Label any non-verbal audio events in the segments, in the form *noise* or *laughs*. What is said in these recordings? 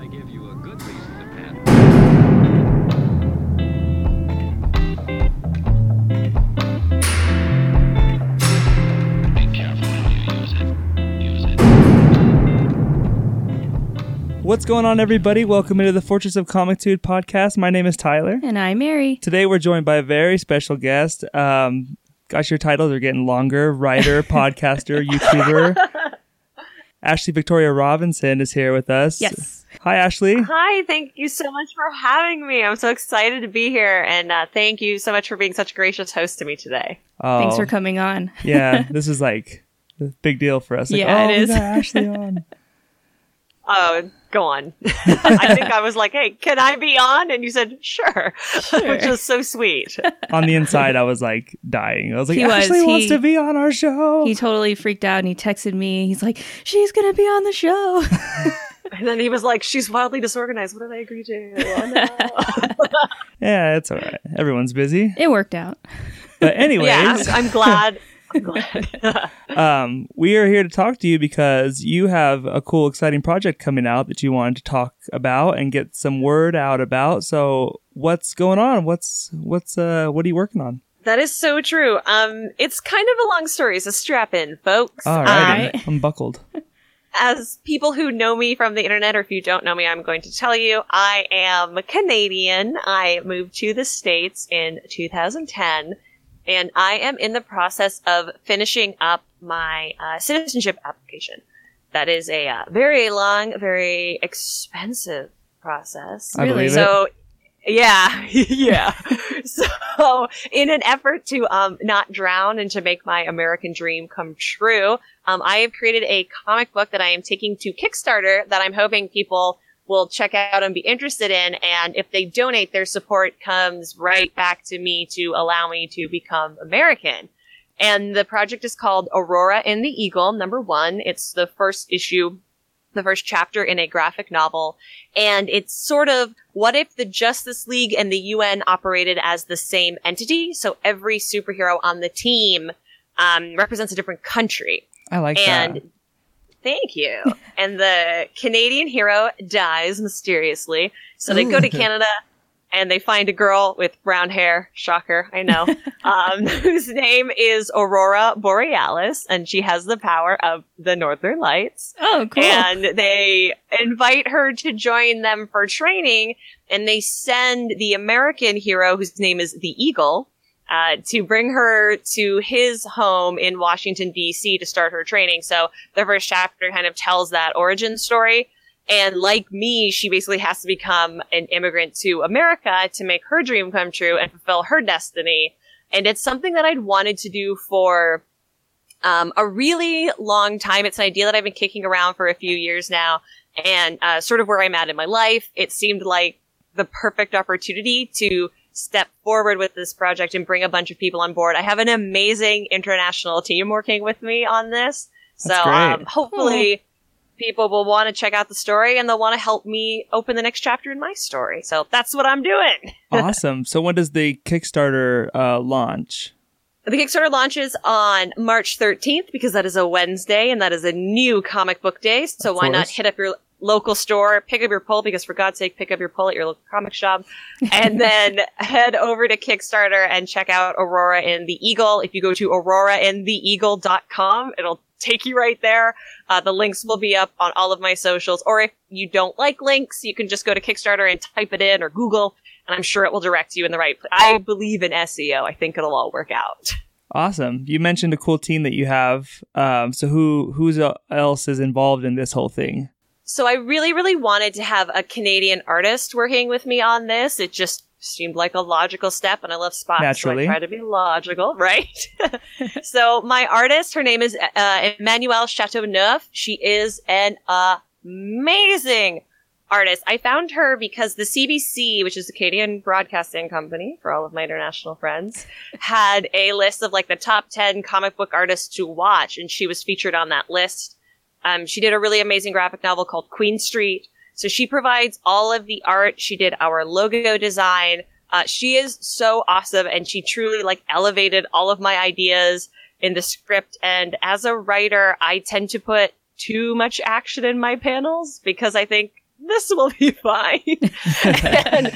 I give you a good reason to pat Be careful how you use it. Use it. What's going on, everybody? Welcome into the Fortress of Comictude podcast. My name is Tyler. And I'm Mary. Today, we're joined by a very special guest. Um, gosh, your titles are getting longer. Writer, *laughs* podcaster, YouTuber. *laughs* Ashley Victoria Robinson is here with us. Yes. Hi, Ashley. Hi, thank you so much for having me. I'm so excited to be here, and uh, thank you so much for being such a gracious host to me today. Oh, Thanks for coming on. *laughs* yeah, *laughs* this is like a big deal for us. Like, Yeah, oh, it we got Ashley *laughs* on. Oh, go on. I think I was like, "Hey, can I be on?" And you said, "Sure,", which was so sweet. on the inside, I was like dying. I was like, He was. Ashley wants He- to be on our show. He totally freaked out and he texted me. He's like, she's going to be on the show. And then he was like, "She's wildly disorganized. What did I agree to?" *laughs* Oh, no. *laughs* yeah, it's all right. Everyone's busy. it worked out. But anyways, yeah, I'm, I'm glad. *laughs* I'm glad. um, we are here to talk to you because you have a cool, exciting project coming out that you wanted to talk about and get some word out about. So, what's going on? What's what's uh what are you working on? that is so true. Um, it's kind of a long story, so strap in, folks. All Um, right, right. I'm buckled. As people who know me from the internet, or if you don't know me, I'm going to tell you I am Canadian. I moved to the States in 2010, and I am in the process of finishing up my uh, citizenship application. That is a uh, very long, very expensive process. I Really? believe it. Yeah, *laughs* yeah. so, in an effort to um, not drown and to make my American dream come true, um, I have created a comic book that I am taking to Kickstarter that I'm hoping people will check out and be interested in. And if they donate, their support comes right back to me to allow me to become American. And the project is called Aurora and the Eagle, number one. It's the first issue the first chapter in a graphic novel. And it's sort of what if the Justice League and the UN operated as the same entity? So every superhero on the team um, represents a different country. I like that. and that. thank you. and the Canadian hero dies mysteriously. So they go to *laughs* Canada and they find a girl with brown hair. Shocker, I know. *laughs* um, *laughs* whose name is Aurora Borealis, and she has the power of the Northern Lights Oh, cool. and they invite her to join them for training and they send the american hero whose name is the eagle uh, to bring her to his home in washington d.c to start her training so the first chapter kind of tells that origin story and like me she basically has to become an immigrant to america to make her dream come true and fulfill her destiny and it's something that i'd wanted to do for um, a really long time. It's an idea that I've been kicking around for a few years now, and uh, sort of where I'm at in my life, it seemed like the perfect opportunity to step forward with this project and bring a bunch of people on board. I have an amazing international team working with me on this, so That's great. um, hopefully. People will want to check out the story and they'll want to help me open the next chapter in my story. So that's what I'm doing. *laughs* awesome. So, when does the Kickstarter uh, launch? The Kickstarter launches on March 13th because that is a Wednesday and that is a new comic book day. So why not hit up your local store, pick up your pull because for God's sake, pick up your pull at your local comic shop and *laughs* then head over to Kickstarter and check out Aurora and the Eagle. If you go to auroraandtheeagle.com, it'll take you right there. Uh, the links will be up on all of my socials. Or if you don't like links, you can just go to Kickstarter and type it in or Google and I'm sure it will direct you in the right place. I believe in SEO. I think it'll all work out. Awesome. You mentioned a cool team that you have. Um, so, who who's else is involved in this whole thing? So I really, really wanted to have a Canadian artist working with me on this. It just seemed like a logical step, and I love spots, Naturally. so I try to be logical, *laughs* right? *laughs* so my artist, her name is uh, Emmanuelle Chateauneuf. She is an amazing artist. I found her because the CBC, which is the Canadian Broadcasting Company for all of my international friends, *laughs* had a list of like the top 10 comic book artists to watch, and she was featured on that list. Um, she did a really amazing graphic novel called Queen Street. So she provides all of the art. She did our logo design. Uh, she is so awesome and she truly like elevated all of my ideas in the script. And as a writer, I tend to put too much action in my panels because I think this will be *laughs* fine. and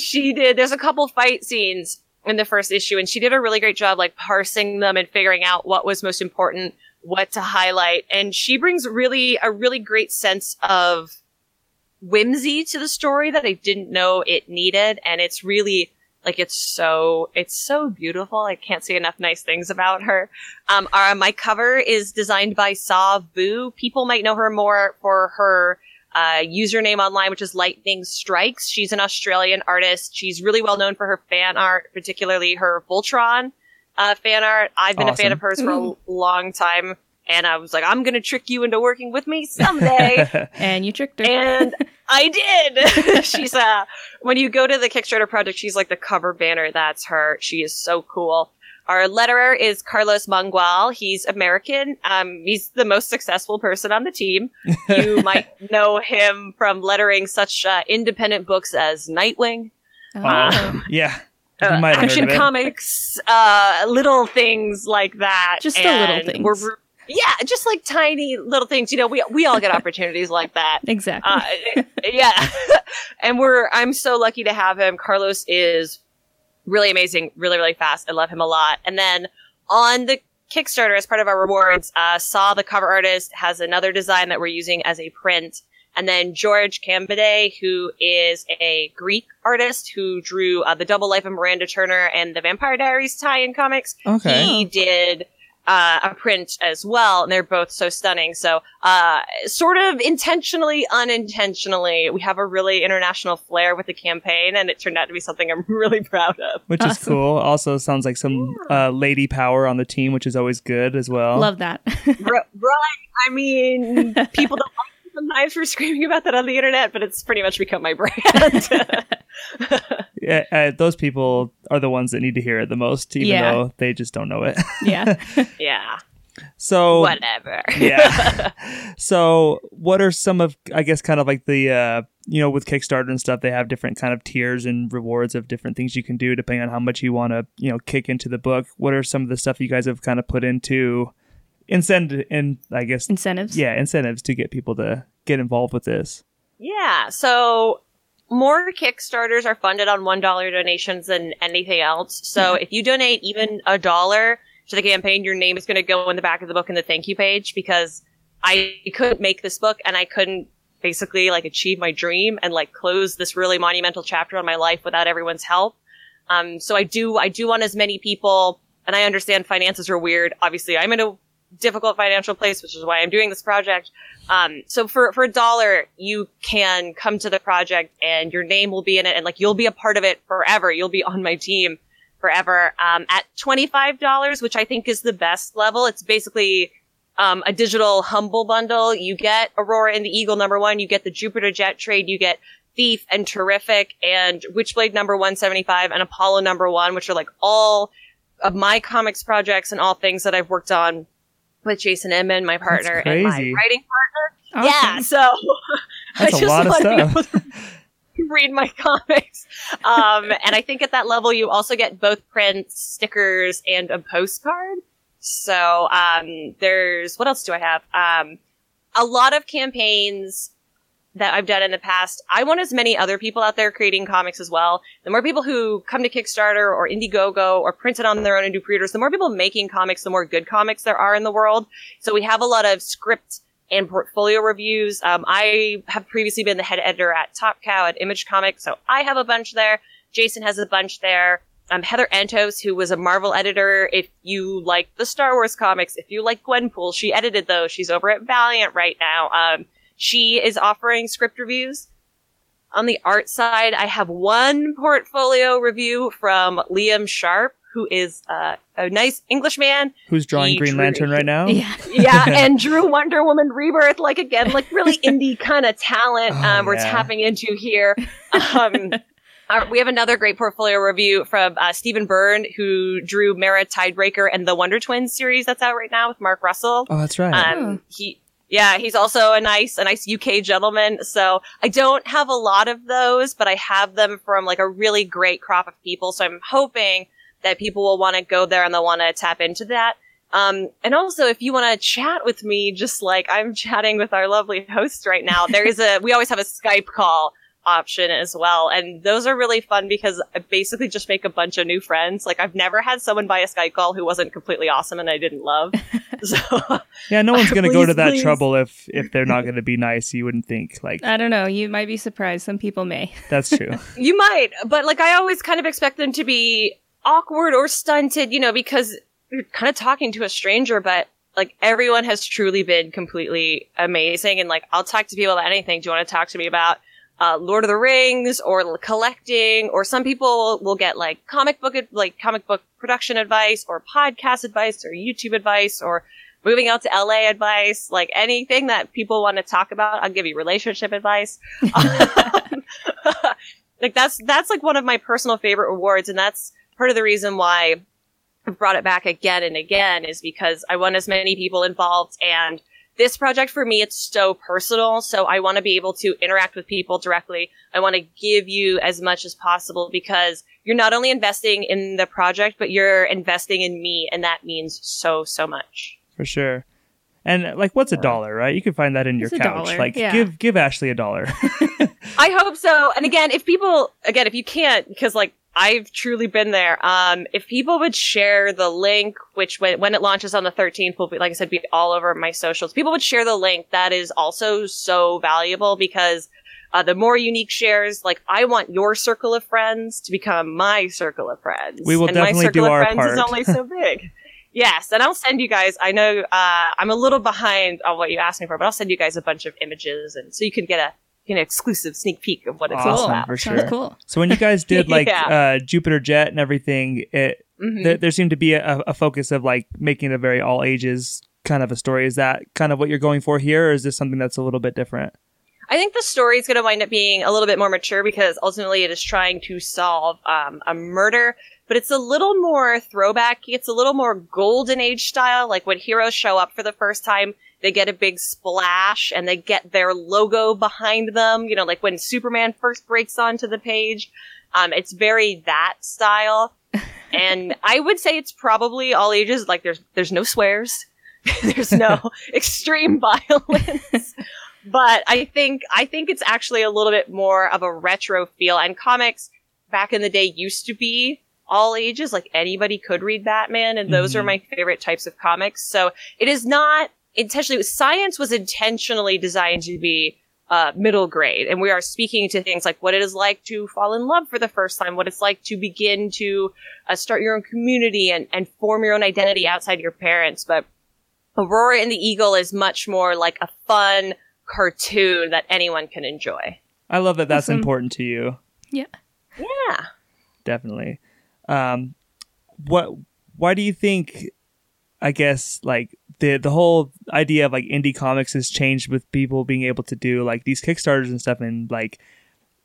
she did, there's a couple fight scenes in the first issue and she did a really great job like parsing them and figuring out what was most important, what to highlight. And she brings really, a really great sense of whimsy to the story that I didn't know it needed. And it's really, like it's so it's so beautiful. I can't say enough nice things about her. Um, our, my cover is designed by Saw Boo. People might know her more for her uh, username online, which is Lightning Strikes. She's an Australian artist. She's really well known for her fan art, particularly her Voltron uh, fan art. I've been a fan of hers for a long time, and I was like, I'm gonna trick you into working with me someday. *laughs* And you tricked her. and *laughs* I did. *laughs* she's uh when you go to the Kickstarter project, she's like the cover banner. That's her. She is so cool. Our letterer is Carlos Mangual. He's American. Um, he's the most successful person on the team. You might know him from lettering such uh, independent books as Nightwing, Oh. Wow. yeah. Uh, Action heard of it. Comics, uh, little things like that. Just the little And things. We're, yeah, just like tiny little things. You know, we we all get *laughs* opportunities like that. Exactly. Uh, yeah. *laughs* and we're, I'm so lucky to have him. Carlos is really amazing, really, really fast. I love him a lot. And then on the Kickstarter, as part of our rewards, uh, Saw the cover artist has another design that we're using as a print. And then George Kambadais, who is a Greek artist who drew uh, the Double Life of Miranda Turner and the Vampire Diaries tie-in comics, Okay. he did uh, a print as well, and they're both so stunning. So, uh, sort of intentionally, unintentionally, we have a really international flair with the campaign, and it turned out to be something I'm *laughs* really proud of. Which is cool. Also sounds like some uh, lady power on the team, which is always good as well. Love that. *laughs* R- right? I mean, people don't like me sometimes for *laughs* screaming about that on the internet, but it's pretty much become my brand. Yeah, uh, those people are the ones that need to hear it the most, even Yeah. though they just don't know it. *laughs* yeah. *laughs* yeah, so whatever. yeah. *laughs* so what are some of I guess kind of like the uh you know with Kickstarter and stuff they have different kind of tiers and rewards of different things you can do depending on how much you want to, you know, kick into the book. What are some of the stuff you guys have kind of put into incentive and I guess Incentives. yeah, incentives to get people to get involved with this. Yeah, so more Kickstarters are funded on $1 donations than anything else. So if you donate even a dollar to the campaign, your name is going to go in the back of the book in the thank you page because I couldn't make this book and I couldn't basically like achieve my dream and like close this really monumental chapter on my life without everyone's help. Um, so I do, I do want as many people, and I understand finances are weird. Obviously, I'm in a difficult financial place, which is why I'm doing this project. Um, so for, for a dollar, you can come to the project and your name will be in it and like you'll be a part of it forever. You'll be on my team forever. Um, at $25, which I think is the best level, it's basically, um, a digital humble bundle. You get Aurora and the Eagle number one. You get the Jupiter Jet Trade. You get Thief and Terrific and Witchblade number 175 and Apollo number one, which are like all of my comics projects and all things that I've worked on with Jason Inman, my partner, and my writing partner. Awesome. Yeah, so *laughs* I a just want to be able to read my comics. Um, and I think at that level, you also get both prints, stickers, and a postcard. So um, there's what else do I have? Um, a lot of campaigns that I've done in the past. I want as many other people out there creating comics as well. The more people who come to Kickstarter or Indiegogo or print it on their own and do pre-orders, the more people making comics, the more good comics there are in the world. So we have a lot of script and portfolio reviews. Um, I have previously been the head editor at Top Cow at Image Comics, so I have a bunch there. Jason has a bunch there. Um, Heather Antos, who was a Marvel editor. If you like the Star Wars comics, if you like Gwenpool, she edited those. She's over at Valiant right now. Um, she is offering script reviews. On the art side, I have one portfolio review from Liam Sharp, who is uh, a nice Englishman Who's drawing He Green drew- Lantern right now? Yeah. yeah, *laughs* and drew Wonder Woman Rebirth, like again, like really *laughs* indie kind of talent Oh, um, we're yeah. tapping into here. Um, *laughs* our- we have another great portfolio review from uh, Stephen Byrne, who drew Mera Tidebreaker and the Wonder Twins series that's out right now with Mark Russell. Oh, that's right. Um, he, yeah, he's also a nice, a nice UK gentleman. So I don't have a lot of those, but I have them from like a really great crop of people. So I'm hoping that people will want to go there and they'll want to tap into that. Um, and also, if you want to chat with me, just like I'm chatting with our lovely host right now, there is a, we always have a Skype call option as well. And those are really fun because I basically just make a bunch of new friends. Like I've never had someone buy a Skype call who wasn't completely awesome and I didn't love. *laughs* so Yeah, no one's gonna go to *laughs* that please. trouble if if they're not gonna be nice. You wouldn't think like I don't know. You might be surprised. Some people may. *laughs* that's true. you might, but like I always kind of expect them to be awkward or stunted, you know, because you're kind of talking to a stranger, but like everyone has truly been completely amazing. And like I'll talk to people about anything. Do you want to talk to me about uh, Lord of the Rings or collecting? Or some people will get like comic book, like comic book production advice or podcast advice or YouTube advice or moving out to LA advice, like anything that people want to talk about. I'll give you relationship advice. *laughs* like that's that's like one of my personal favorite rewards and that's part of the reason why I've brought it back again and again is because I want as many people involved and this project for me it's so personal so I want to be able to interact with people directly. I want to give you as much as possible because you're not only investing in the project but you're investing in me and that means so so much. For sure. And like what's a dollar, right? You can find that in your It's a couch. dollar, Like yeah. give give Ashley a dollar. *laughs* I hope so. And again, if people, again, if you can't, because like I've truly been there. Um, if people would share the link, which when, when it launches on the 13th will be, like I said, be all over my socials. People would share the link. That is also so valuable because uh, the more unique shares, like I want your circle of friends to become my circle of friends. We will and my circle do of our friends is only so *laughs* big. Yes, and I'll send you guys. I know uh, I'm a little behind on what you asked me for, but I'll send you guys a bunch of images, and so you can get a an exclusive sneak peek of what it's all Awesome, about. for Sounds sure. cool. So when you guys *laughs* did like Yeah. uh, Jupiter Jet and everything, it Mhm. there, there seemed to be a, a focus of like making a very all ages kind of a story. Is that kind of what you're going for here, or is this something that's a little bit different? I think the story is going to wind up being a little bit more mature because ultimately it is trying to solve um, a murder, but it's a little more throwback. It's a little more golden age style. Like when heroes show up for the first time, they get a big splash and they get their logo behind them. You know, like when Superman first breaks onto the page. Um, it's very that style. *laughs* and I would say it's probably all ages. Like there's, there's no swears. *laughs* there's no *laughs* extreme violence but I think I think it's actually a little bit more of a retro feel. And comics back in the day used to be all ages, like anybody could read Batman, and those Mhm. are my favorite types of comics. So it is not intentionally. Science was intentionally designed to be uh, middle grade, and we are speaking to things like what it is like to fall in love for the first time, what it's like to begin to uh, start your own community and and form your own identity outside your parents, but. Aurora and the Eagle is much more like a fun cartoon that anyone can enjoy. I love that that's Awesome. important to you. Yeah. Yeah. Definitely. Um, what? Why do you think? I guess like the the whole idea of like indie comics has changed with people being able to do like these kickstarters and stuff and like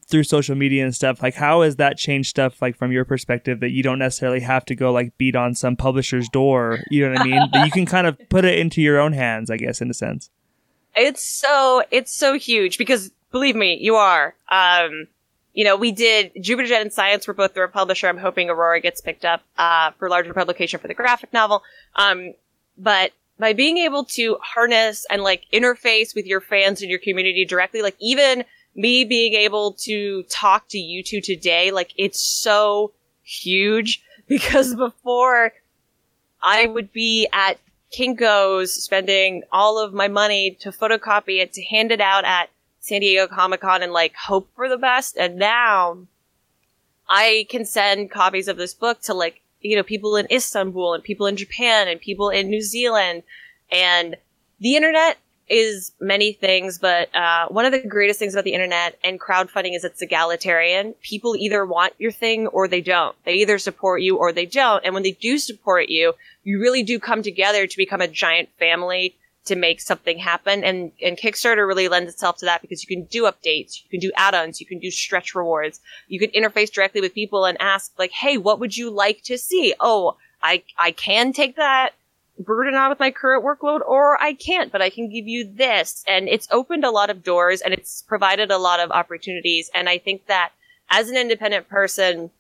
through social media and stuff like how has that changed stuff like from your perspective that you don't necessarily have to go like beat on some publisher's door you know what i mean that you can kind of put it into your own hands i guess in a sense It's so it's so huge because believe me, you are. Um, you know, we did Jupiter Jet and Science were both through a publisher. I'm hoping Aurora gets picked up uh, for larger publication for the graphic novel. Um, but by being able to harness and like interface with your fans and your community directly, like even me being able to talk to you two today, like it's so huge *laughs* because before I would be at Kinko's spending all of my money to photocopy it to hand it out at San Diego Comic Con and like hope for the best. And now I can send copies of this book to like, you know, people in Istanbul and people in Japan and people in New Zealand. And the internet is many things, but uh, one of the greatest things about the internet and crowdfunding is it's egalitarian. People either want your thing or they don't. They either support you or they don't. And when they do support you, you really do come together to become a giant family to make something happen. And, and Kickstarter really lends itself to that because you can do updates, you can do add-ons, you can do stretch rewards. You can interface directly with people and ask like, Hey, what would you like to see? Oh, I, I can take that burden on with my current workload or I can't, but I can give you this. And it's opened a lot of doors and it's provided a lot of opportunities. And I think that as an independent person,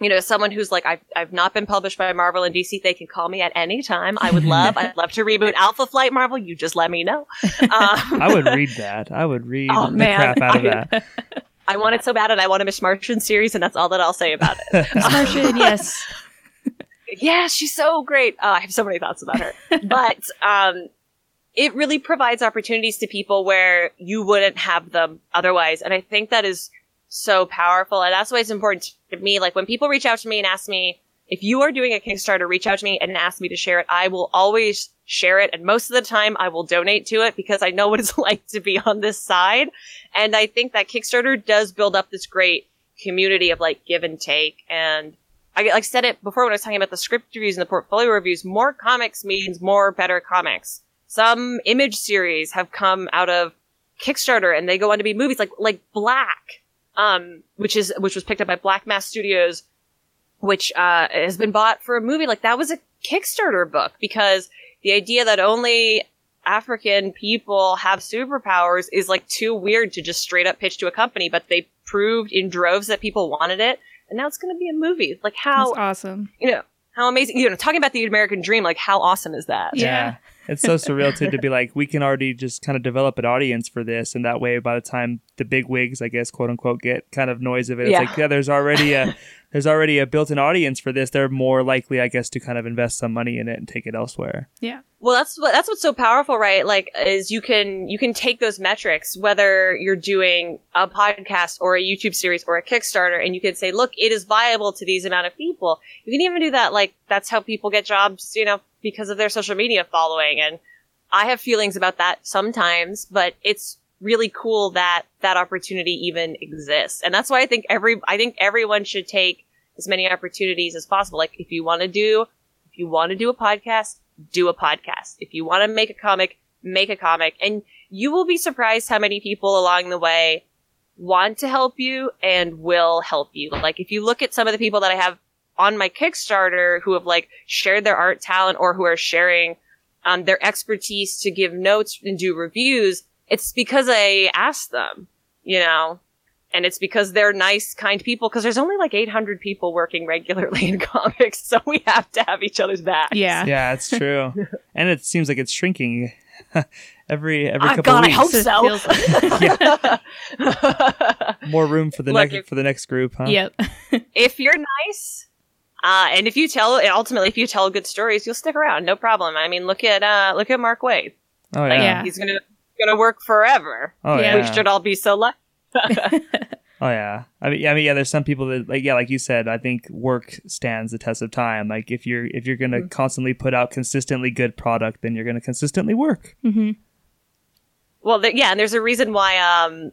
you know, someone who's like, I've, I've not been published by Marvel and DC. They can call me at any time. I would love, I'd love to reboot Alpha Flight Marvel. You just let me know. Um, I would read that. I would read Oh, the man. crap out of that. *laughs* I want it so bad and I want a Miss Martian series and that's all that I'll say about it. *laughs* Martian, yes. *laughs* yeah, she's so great. Uh, I have so many thoughts about her. but um, it really provides opportunities to people where you wouldn't have them otherwise. And I think that is so powerful. And that's why it's important to me. Like when people reach out to me and ask me, if you are doing a Kickstarter, reach out to me and ask me to share it. I will always share it. And most of the time I will donate to it because I know what it's *laughs* like to be on this side. And I think that Kickstarter does build up this great community of like give and take. And I like said it before when I was talking about the script reviews and the portfolio reviews. More comics means more better comics. Some image series have come out of Kickstarter and they go on to be movies like like Black, um, which is which was picked up by Black Mask Studios, which uh, has been bought for a movie. Like that was a Kickstarter book because the idea that only African people have superpowers is like too weird to just straight up pitch to a company. But they proved in droves that people wanted it, and now it's going to be a movie. Like how That's awesome. you know how amazing you know talking about the american dream like how awesome is that Yeah. It's so surreal too to be like, we can already just kind of develop an audience for this, and that way, by the time the big wigs, I guess, quote unquote, get kind of noise of it, it's Yeah. like, yeah, there's already a *laughs* there's already a built-in audience for this. They're more likely, I guess, to kind of invest some money in it and take it elsewhere. Yeah. Well that's what that's what's so powerful right? Like is you can you can take those metrics whether you're doing a podcast or a youtube series or a kickstarter and you can say look it is viable to these amount of people. You can even do that like that's how people get jobs you know because of their social media following and i have feelings about that sometimes but it's really cool that that opportunity even exists and that's why i think every i think everyone should take as many opportunities as possible. Like if you want to do if you want to do a podcast do a podcast. If you want to make a comic, make a comic. And you will be surprised how many people along the way want to help you and will help you. Like if you look at some of the people that I have on my Kickstarter who have like shared their art talent or who are sharing um, their expertise to give notes and do reviews, it's because I asked them, you know, and it's because they're nice, kind people. Because there's only like 800 people working regularly in *laughs* comics, so we have to have each other's backs. Yeah. Yeah, it's true, *laughs* and it seems like it's shrinking *laughs* every every Ah, couple God, I weeks. hope So it so. feels- More room for the Like- next for the next group, huh? Yep. if you're nice, uh, and if you tell, ultimately, if you tell good stories, you'll stick around. No problem. I mean, look at uh, look at Mark Waid. Oh Like, yeah. Yeah. he's gonna gonna work forever. Oh Yeah. yeah. We should all be so lucky. *laughs* Oh yeah. I mean, I mean, yeah. There's some people that, like, yeah, like you said, I think work stands the test of time. Like, if you're if you're gonna constantly put out consistently good product, then you're gonna consistently work. hmm Well, there, yeah, and there's a reason why. Um,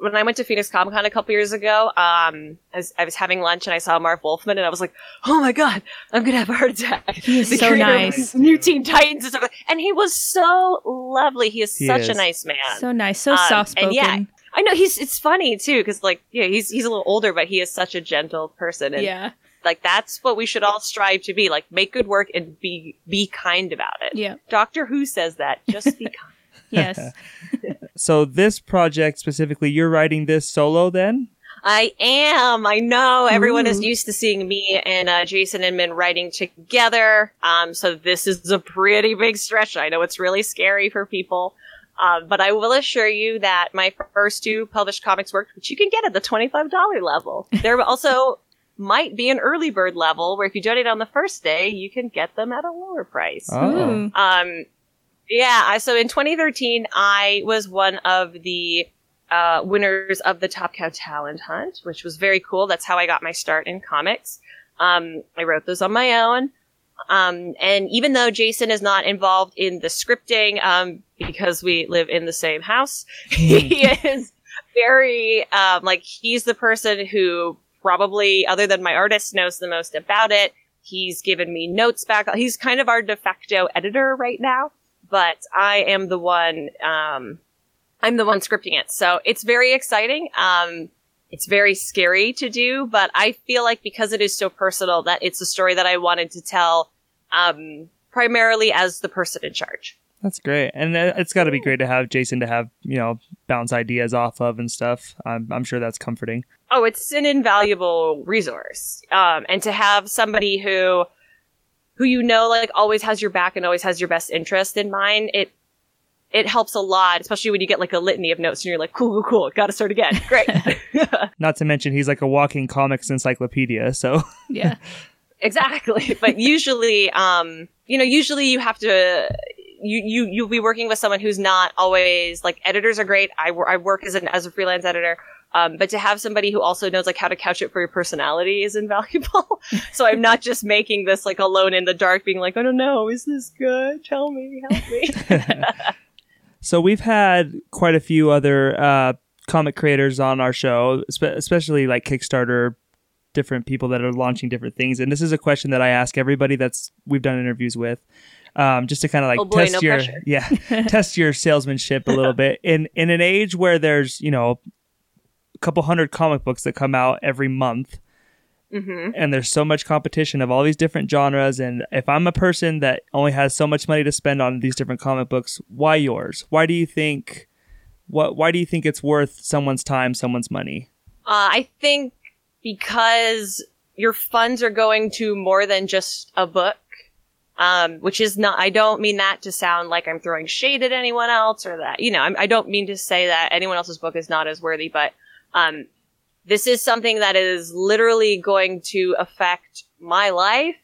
when I went to Phoenix Comic Con a couple years ago, um, I was, I was having lunch and I saw Marv Wolfman and I was like, "Oh my god, I'm gonna have a heart attack." He is The so nice. New Teen Titans and stuff, and he was so lovely. He is He such a nice man. So nice. So Um, soft spoken. yeah, I know he's. It's funny too because like yeah, he's he's a little older, but he is such a gentle person, and yeah. like that's what we should all strive to be. Like make good work and be be kind about it. Yeah. Doctor Who says that. Just be kind. *laughs* *laughs* Yes. So this project specifically, you're writing this solo then? I am. I know everyone is used to seeing me and uh, Jason Inman writing together. Um, so this is a pretty big stretch. I know it's really scary for people. Um, but I will assure you that my first two published comics worked, which you can get at the $25 level. *laughs* There also might be an early bird level where if you donate on the first day, you can get them at a lower price. Oh. Um, yeah. I- So in 2013, I was one of the uh, winners of the Top Cow Talent Hunt, which was very cool. That's how I got my start in comics. Um, I wrote those on my own. Um, and even though Jason is not involved in the scripting, um, because we live in the same house, *laughs* he is very, um, like, he's the person who probably, other than my artist, knows the most about it. He's given me notes back. He's kind of our de facto editor right now, but I am the one, um, I'm the one scripting it. So it's very exciting. It's very scary to do, but I feel like because it is so personal that it's a story that I wanted to tell, um, primarily as the person in charge. That's great, and it's got to be great to have Jason to have you know bounce ideas off of and stuff. I'm I'm sure that's comforting. Oh, it's an invaluable resource. Um, and to have somebody who, who you know, like always has your back and always has your best interest in mind, it, it helps a lot, especially when you get like a litany of notes and you're like, cool, cool, cool, gotta start again. Great. *laughs* *laughs* Not to mention he's like a walking comics encyclopedia. So *laughs* Yeah. exactly. But usually, um, you know, usually you have to, you, you, you'll be working with someone who's not always like editors are great. I, I work as an, as a freelance editor. Um, but to have somebody who also knows like how to couch it for your personality is invaluable. so I'm not just making this like alone in the dark being like, I don't know, is this good? Tell me, help me. So we've had quite a few other uh, comic creators on our show, especially like Kickstarter, different people that are launching different things. And this is a question that I ask everybody that's we've done interviews with, um, just to kind of like Oh boy, test no your pressure. yeah *laughs* test your salesmanship a little bit in in an age where there's you know a couple hundred comic books that come out every month hmm and there's so much competition of all these different genres and if i'm a person that only has so much money to spend on these different comic books why yours? Why do you think what why do you think it's worth someone's time someone's money? Uh, I think because your funds are going to more than just a book, um, which is not, I don't mean that to sound like I'm throwing shade at anyone else or that, you know, I'm, I don't mean to say that anyone else's book is not as worthy, but, um, this is something that is literally going to affect my life.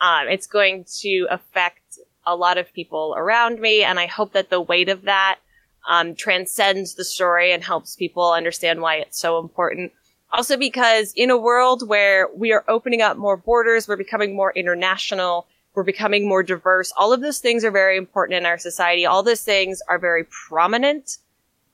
Um, it's going to affect a lot of people around me, and I hope that the weight of that um, transcends the story and helps people understand why it's so important. Also, because in a world where we are opening up more borders, we're becoming more international, we're becoming more diverse. All of those things are very important in our society. All those things are very prominent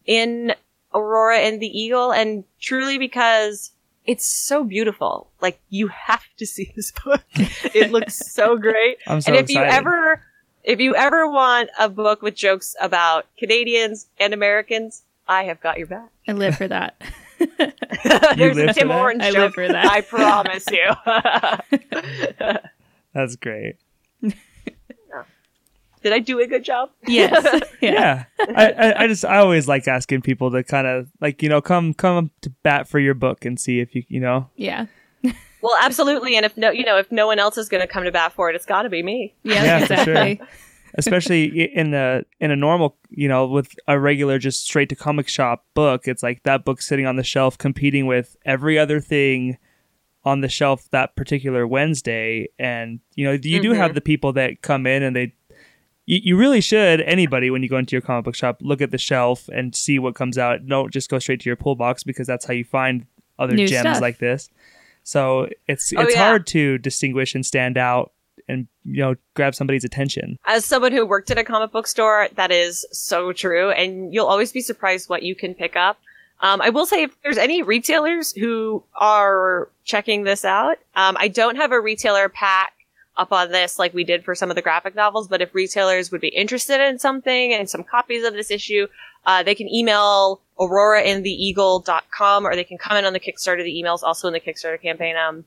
in Aurora and the Eagle, and truly because it's so beautiful. Like you have to see this *laughs* book. it looks so great. *laughs* i'm so and if excited you ever, if you ever want a book with jokes about Canadians and Americans, I have got your back. I live for that. *laughs* There's live a for Tim that? Hortons I joke. live for that. I promise you. that's great Did I do a good job? *laughs* yes. *laughs* Yeah. yeah I, I i just i always like asking people to kind of like you know come come to bat for your book and see if you you know Yeah. Well, absolutely. And if no, you know, if no one else is going to come to bat for it, it's got to be me. Yeah, Yeah, for sure. especially in the in a normal you know with a regular just straight to comic shop book it's like that book sitting on the shelf competing with every other thing on the shelf that particular wednesday and you know you do have mm-hmm. the people that come in and they you, you really should anybody when you go into your comic book shop look at the shelf and see what comes out don't just go straight to your pull box because that's how you find other New gems stuff. like this so it's Oh, it's yeah. hard to distinguish and stand out and you know grab somebody's attention As someone who worked at a comic book store, that is so true. And you'll always be surprised what you can pick up. Um, I will say if there's any retailers who are checking this out, um, I don't have a retailer pack up on this like we did for some of the graphic novels, but if retailers would be interested in something and some copies of this issue, uh, they can email auroraandtheeagle.com or they can comment on the Kickstarter. The email's also in the Kickstarter campaign. Um,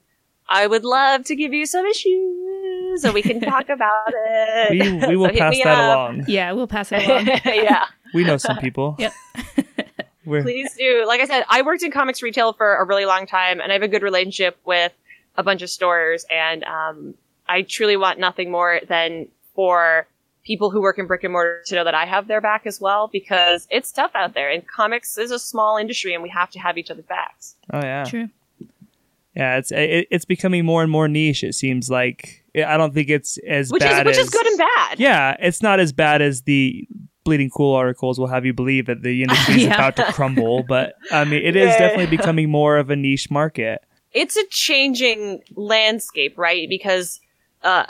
I would love to give you some issues so we can *laughs* talk about it. we, we will So pass that up. along Yeah, we'll pass it along. *laughs* yeah, we know some people *laughs* Yep. Please do. Like I said, I worked in comics retail for a really long time, and I have a good relationship with a bunch of stores. And um, I truly want nothing more than for people who work in brick and mortar to know that I have their back as well, because it's tough out there. And comics is a small industry, and we have to have each other's backs. oh yeah True. yeah it's it, it's becoming more and more niche it seems like i don't think it's as Which is bad which as is good and bad. yeah it's not as bad as the bleeding cool articles will have you believe that the *laughs* industry is Yeah. about to crumble but i mean it is Yeah. definitely becoming more of a niche market it's a changing landscape, right? Because uh,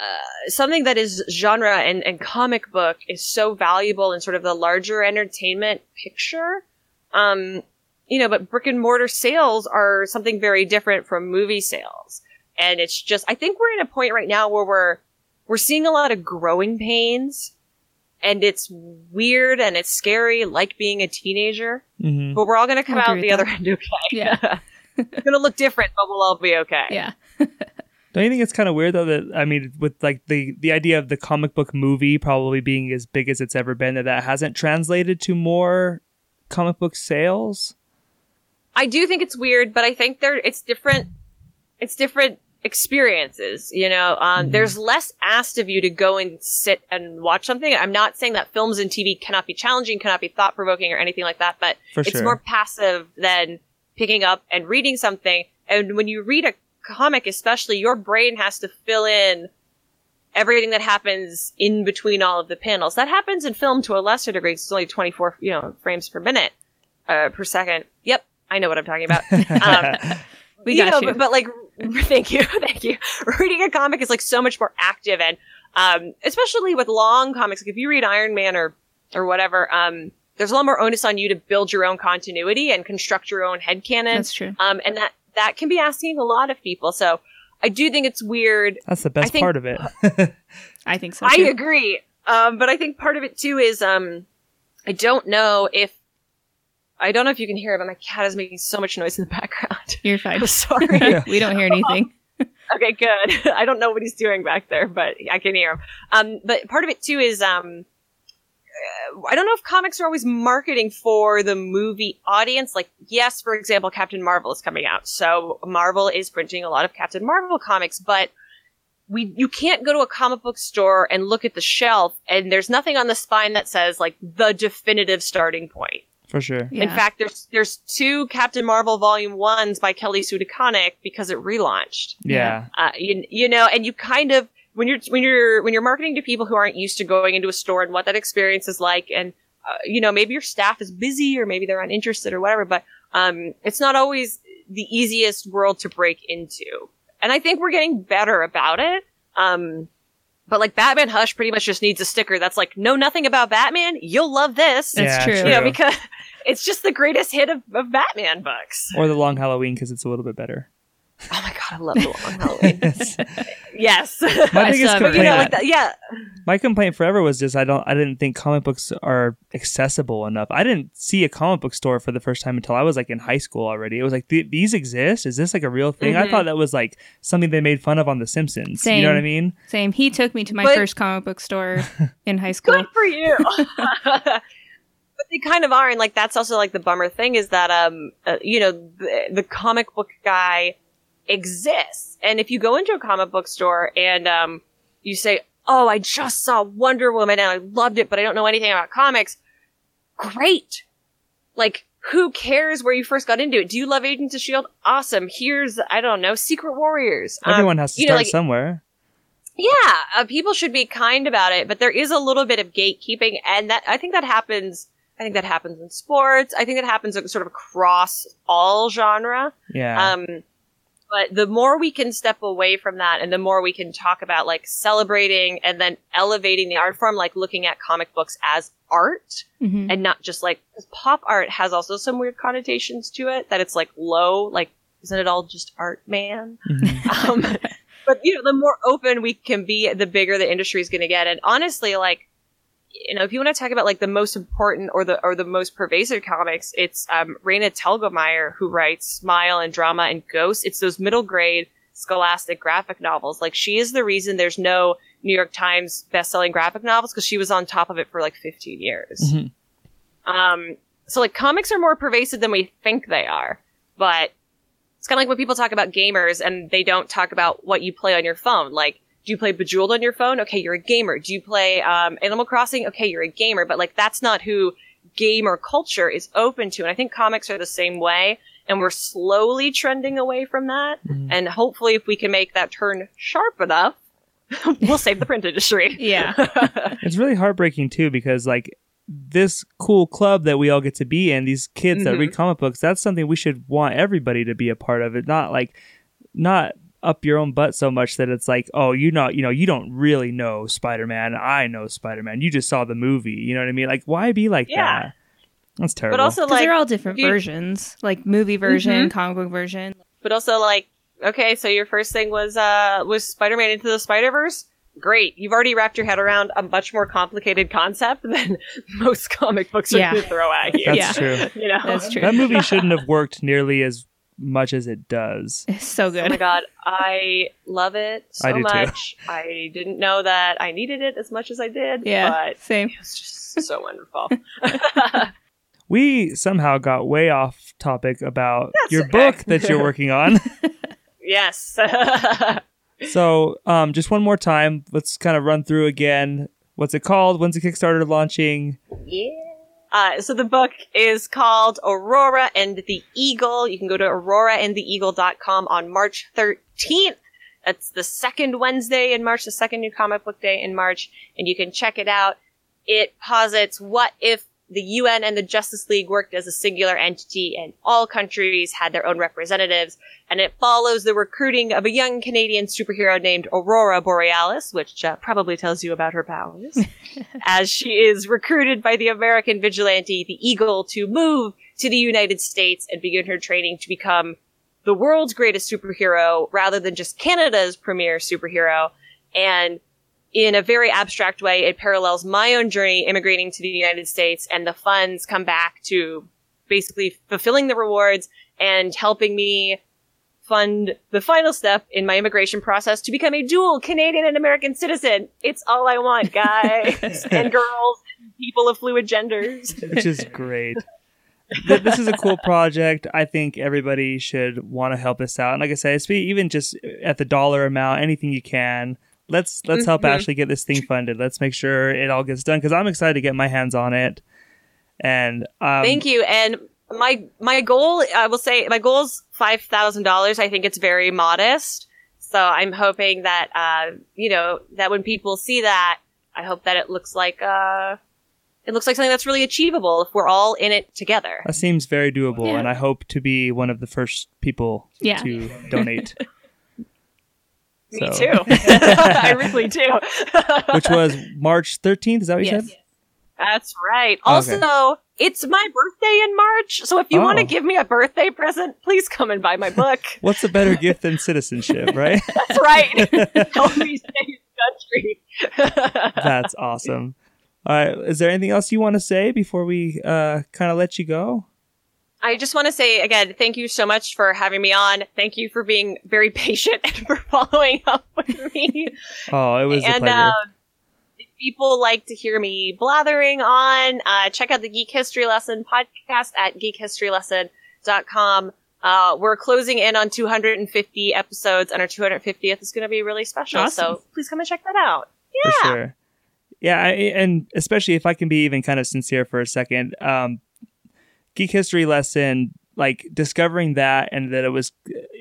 something that is genre and, and comic book is so valuable in sort of the larger entertainment picture. Um, you know, but brick and mortar sales are something very different from movie sales. And it's just, I think we're in a point right now where we're, we're seeing a lot of growing pains and it's weird and it's scary, like being a teenager, hmm but we're all going to come I'll out the with other end okay. Yeah. *laughs* it's going to look different, but we'll all be okay. Yeah. *laughs* don't you think it's kind of weird though that i mean with like the the idea of the comic book movie probably being as big as it's ever been that that hasn't translated to more comic book sales I do think it's weird, but I think there it's different. It's different experiences. You know, um, Mhm. there's less asked of you to go and sit and watch something. I'm not saying that films and TV cannot be challenging, cannot be thought provoking, or anything like that, but For it's sure. more passive than picking up and reading something. And when you read a comic, especially, your brain has to fill in everything that happens in between all of the panels. That happens in film to a lesser degree. It's only 24, you know, frames per minute, uh, per second. Yep. I know what I'm talking about. *laughs* Um, We you got know, you. But, but like, *laughs* thank you, *laughs* thank you. Reading a comic is like so much more active, and um, especially with long comics. Like if you read Iron Man or or whatever, um, there's a lot more onus on you to build your own continuity and construct your own headcanon. That's true. Um, and that that can be asking a lot of people. So I do think it's weird. That's the best think- part of it. *laughs* I think so. I agree. Um, but I think part of it too is um, I don't know if I don't know if you can hear it, but my cat is making so much noise in the background. *laughs* You're fine. I'm sorry. *laughs* we don't hear anything. Okay, good. I don't know what he's doing back there, but I can hear him. Um, but part of it too is, um, I don't know if comics are always marketing for the movie audience. Like, yes, for example, Captain Marvel is coming out, so Marvel is printing a lot of Captain Marvel comics, but we you can't go to a comic book store and look at the shelf and there's nothing on the spine that says like the definitive starting point. For sure. Yeah. In fact, there's there's two Captain Marvel Volume Ones by Kelly Sue DeConnick because it relaunched Yeah. uh, you, you know, and you kind of when you're when you're when you're marketing to people who aren't used to going into a store and what that experience is like, and uh, you know maybe your staff is busy or maybe they're uninterested or whatever, but um, it's not always the easiest world to break into, and I think we're getting better about it. Um, but like Batman Hush pretty much just needs a sticker that's like, know nothing about Batman, you'll love this. That's yeah, true. You know, because *laughs* it's just the greatest hit of, of Batman books. Or the long Halloween because it's a little bit better. Oh my god, I love the long Halloween. *laughs* yes. My biggest still haven't But complaint, you know, Yeah. like that, yeah. my complaint forever was just I don't I didn't think comic books are accessible enough. I didn't see a comic book store for the first time until I was like in high school already. It was like "Th- these exist. Is this like a real thing? I Mhm. thought that was like something they made fun of on The Simpsons. Same. You know what I mean? Same. He took me to my But- first comic book store *laughs* in high school. Good for you. *laughs* but they kind of are, and like that's also like the bummer thing is that um uh, you know the, the comic book guy exists, and if you go into a comic book store and um you say, "Oh, I just saw Wonder Woman and I loved it, but I don't know anything about comics," great. Like who cares where you first got into it? Do you love Agents of Shield? Awesome. Here's I don't know Secret Warriors. Um, Everyone has to you know, start like, somewhere. yeah, uh, people should be kind about it, but there is a little bit of gatekeeping, and that I think that happens. I think that happens in sports. I think that happens sort of across all genre. Yeah. Um, but the more we can step away from that, and the more we can talk about like celebrating and then elevating the art form, like looking at comic books as art Mhm. and not just like 'cause pop art has also some weird connotations to it that it's like low, like isn't it all just art, man? Mhm. um, but you know, the more open we can be, the bigger the industry is going to get. And honestly, like, you know, if you want to talk about like the most important or the or the most pervasive comics, it's um, Raina Telgemeier who writes Smile and Drama and Ghost. It's those middle grade scholastic graphic novels. Like, she is the reason there's no New York Times best-selling graphic novels because she was on top of it for like 15 years. Mhm. Um, so like comics are more pervasive than we think they are, but it's kind of like when people talk about gamers and they don't talk about what you play on your phone. Like, do you play Bejeweled on your phone? Okay, you're a gamer. Do you play um, Animal Crossing? Okay, you're a gamer. But like, that's not who gamer culture is open to. And I think comics are the same way. And we're slowly trending away from that. Mhm. And hopefully, if we can make that turn sharp enough, *laughs* we'll save the print industry. *laughs* Yeah. *laughs* It's really heartbreaking too because like this cool club that we all get to be in, these kids that Mhm. read comic books, that's something we should want everybody to be a part of. It not like not up your own butt so much that it's like, oh, you know, you know, you don't really know Spider Man. I know Spider Man. You just saw the movie. You know what I mean? Like, why be like Yeah. that? That's terrible. but also, Because like, they're all different you- versions, like movie version, Mhm. comic book version. but also like okay so your first thing was uh was spider-man into the spider-verse great you've already wrapped your head around a much more complicated concept *laughs* than most comic books are Yeah. going to throw at you that's Yeah. true. *laughs* you know That's true. That movie *laughs* shouldn't have worked nearly as much as it does. *laughs* It's so good. oh my *laughs* god i love it so I do too. much i didn't know that i needed it as much as i did Yeah. but Same. it was just so wonderful *laughs* we somehow got way off topic about That's your okay. book that you're working on. Yes. so, um, just one more time, let's kind of run through again. What's it called? When's the Kickstarter launching? Yeah. Uh, so the book is called Aurora and the Eagle. You can go to auroraandtheeagle.com on March 13th. That's the second Wednesday in March, the second new comic book day in March, and you can check it out. It posits what if the UN and the Justice League worked as a singular entity and all countries had their own representatives, and it follows the recruiting of a young Canadian superhero named Aurora Borealis, which uh, probably tells you about her powers *laughs* as she is recruited by the American vigilante, the Eagle, to move to the United States and begin her training to become the world's greatest superhero rather than just Canada's premier superhero. And in a very abstract way, it parallels my own journey immigrating to the United States and the funds come back to basically fulfilling the rewards and helping me fund the final step in my immigration process to become a dual Canadian and American citizen. It's all I want, guys *laughs* and girls, and people of fluid genders. *laughs* Which is great. This is a cool project. I think everybody should want to help us out. And like I said, it's even just at the dollar amount, anything you can. Let's let's help Mhm. Ashley get this thing funded. Let's make sure it all gets done because I'm excited to get my hands on it. And um, Thank you. And my my goal, I will say, my goal is five thousand dollars. I think it's very modest. So I'm hoping that uh, you know that when people see that, I hope that it looks like uh, it looks like something that's really achievable if we're all in it together. That seems very doable, Yeah. and I hope to be one of the first people Yeah. to donate. *laughs* Me So- too. *laughs* *laughs* I really do. *laughs* Which was March 13th. Is that what you Yes. said? That's right. Also, it's my birthday in March, so if you want Oh. to give me a birthday present, please come and buy my book. What's a better gift than citizenship, right? That's right. Help me save the country. That's awesome. All right. Is there anything else you want to say before we uh, kind of let you go? I just want to say again, thank you so much for having me on. Thank you for being very *laughs* patient and for following up with me. *laughs* Oh, it was a and pleasure. um, if people like to hear me blathering on, uh, check out the Geek History Lesson podcast at geekhistorylesson.com. Uh, we're closing in on 250 episodes, and our 250th is going to be really special. Awesome. So please come and check that out. for Yeah. sure. Yeah, I, and especially if I can be even kind of sincere for a second, um, geek history lesson, like discovering that and that it was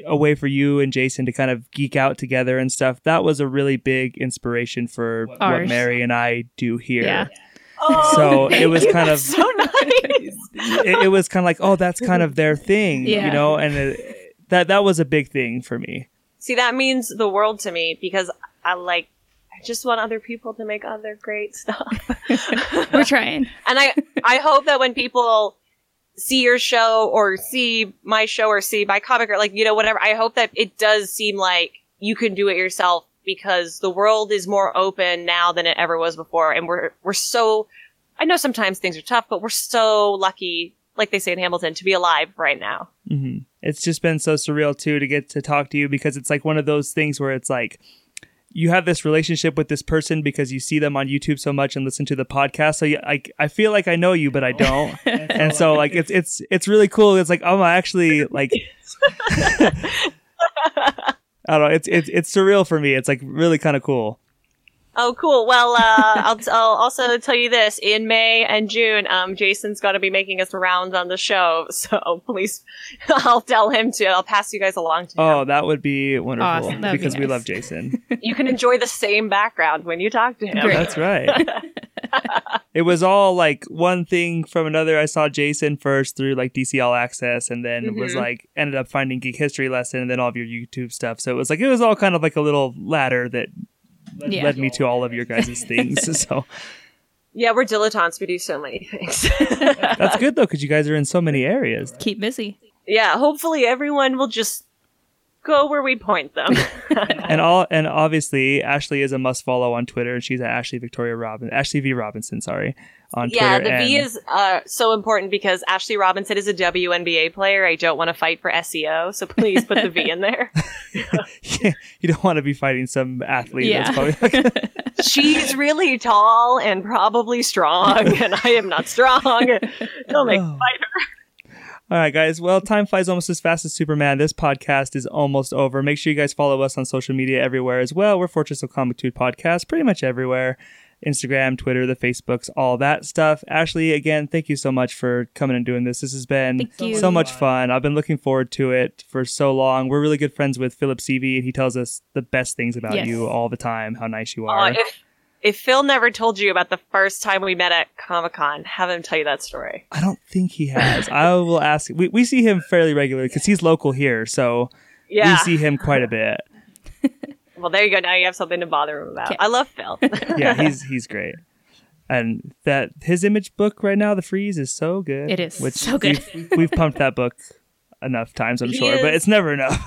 a way for you and Jason to kind of geek out together and stuff. That was a really big inspiration for what Mary and I do here. Yeah. Oh, So it was kind of- so nice. it, it was kind of like, oh, that's kind of their thing, you know, and it, that that was a big thing for me. See, that means the world to me because I like, I just want other people to make other great stuff. *laughs* We're trying. and I, I hope that when people see your show or see my show or see my comic or like, you know, whatever, I hope that it does seem like you can do it yourself because the world is more open now than it ever was before. And we're, we're so, I know sometimes things are tough, but we're so lucky, like they say in Hamilton, to be alive right now. hmm It's just been so surreal too to get to talk to you because it's like one of those things where it's like you have this relationship with this person because you see them on YouTube so much and listen to the podcast. So you, I I feel like I know you, but I don't. *laughs* and so like it's it's it's really cool. It's like oh, I actually like. *laughs* *laughs* I don't know. It's it's it's surreal for me. It's like really kind of cool. Oh, cool. Well, uh, I'll, I'll also tell you this: in May and June, um, Jason's going to be making us rounds on the show. *laughs* So please, I'll tell him to. I'll pass you guys along to him. Oh, that would be wonderful Awesome. That'd be because we love Jason. *laughs* You can enjoy the same background when you talk to him. Great. That's right. *laughs* it was all like one thing from another. I saw Jason first through like DC All Access, and then was Mhm. like ended up finding Geek History Lesson, and then all of your YouTube stuff. So it was like it was all kind of like a little ladder that Yeah. led me to all of your guys' *laughs* things. so Yeah, we're dilettantes. We do so many things. *laughs* that's good though, because you guys are in so many areas. Keep busy. yeah, hopefully everyone will just go where we point them. *laughs* And all and obviously Ashley is a must follow on Twitter, and she's at Ashley Victoria Robin, Ashley V Robinson. Sorry. On Yeah, Twitter. the V is uh, so important because Ashley Robinson is a WNBA player. I don't want to fight for SEO, so please put the V in there. *laughs* you don't want to be fighting some athlete. Yeah. That's probably *laughs* She's really tall and probably strong, *laughs* and I am not strong. Don't make me fight her. All right, guys. Well, time flies almost as fast as Superman. This podcast is almost over. Make sure you guys follow us on social media everywhere as well. We're Fortress of Comictude Podcast, pretty much everywhere. Instagram, Twitter, the Facebooks, all that stuff. Ashley, again, thank you so much for coming and doing this. This has been so much fun. I've been looking forward to it for so long. We're really good friends with Philip Sevy, and he tells us the best things about Yes. you all the time, how nice you Uh, are. if if Phil never told you about the first time we met at Comic Con, have him tell you that story. I don't think he has. I will ask. We, we see him fairly regularly because he's local here, so Yeah. we see him quite a bit. Well, there you go. Now you have something to bother him about. Okay. I love Phil. *laughs* yeah, he's he's great. And that his image book right now, The Freeze, is so good. It is Which so good. We've, we've pumped that book enough times, I'm He sure, but it's never enough.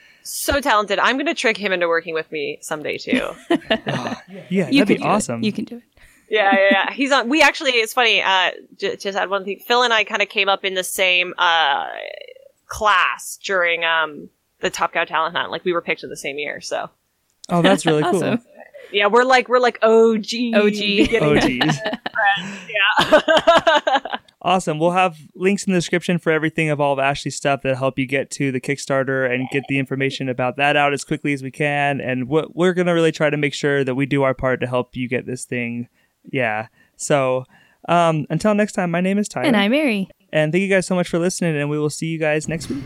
*laughs* so talented. I'm going to trick him into working with me someday too. *laughs* yeah, You that'd can be do awesome. It. You can do it. yeah, yeah, yeah. He's on. We actually, it's funny. Uh, j- just add one thing. Phil and I kind of came up in the same uh class during um the Top Cow Talent Hunt. Like we were picked in the same year. So oh, that's really Awesome. cool. yeah, we're like we're like OG. OG. beginning- Oh, *laughs* yeah. *laughs* Awesome. We'll have links in the description for everything of all of Ashley's stuff that help you get to the Kickstarter and get the information about that out as quickly as we can. And what we're going to really try to make sure that we do our part to help you get this thing. Yeah. So um, until next time, my name is Tyler. And I'm Mary. And thank you guys so much for listening, and we will see you guys next week.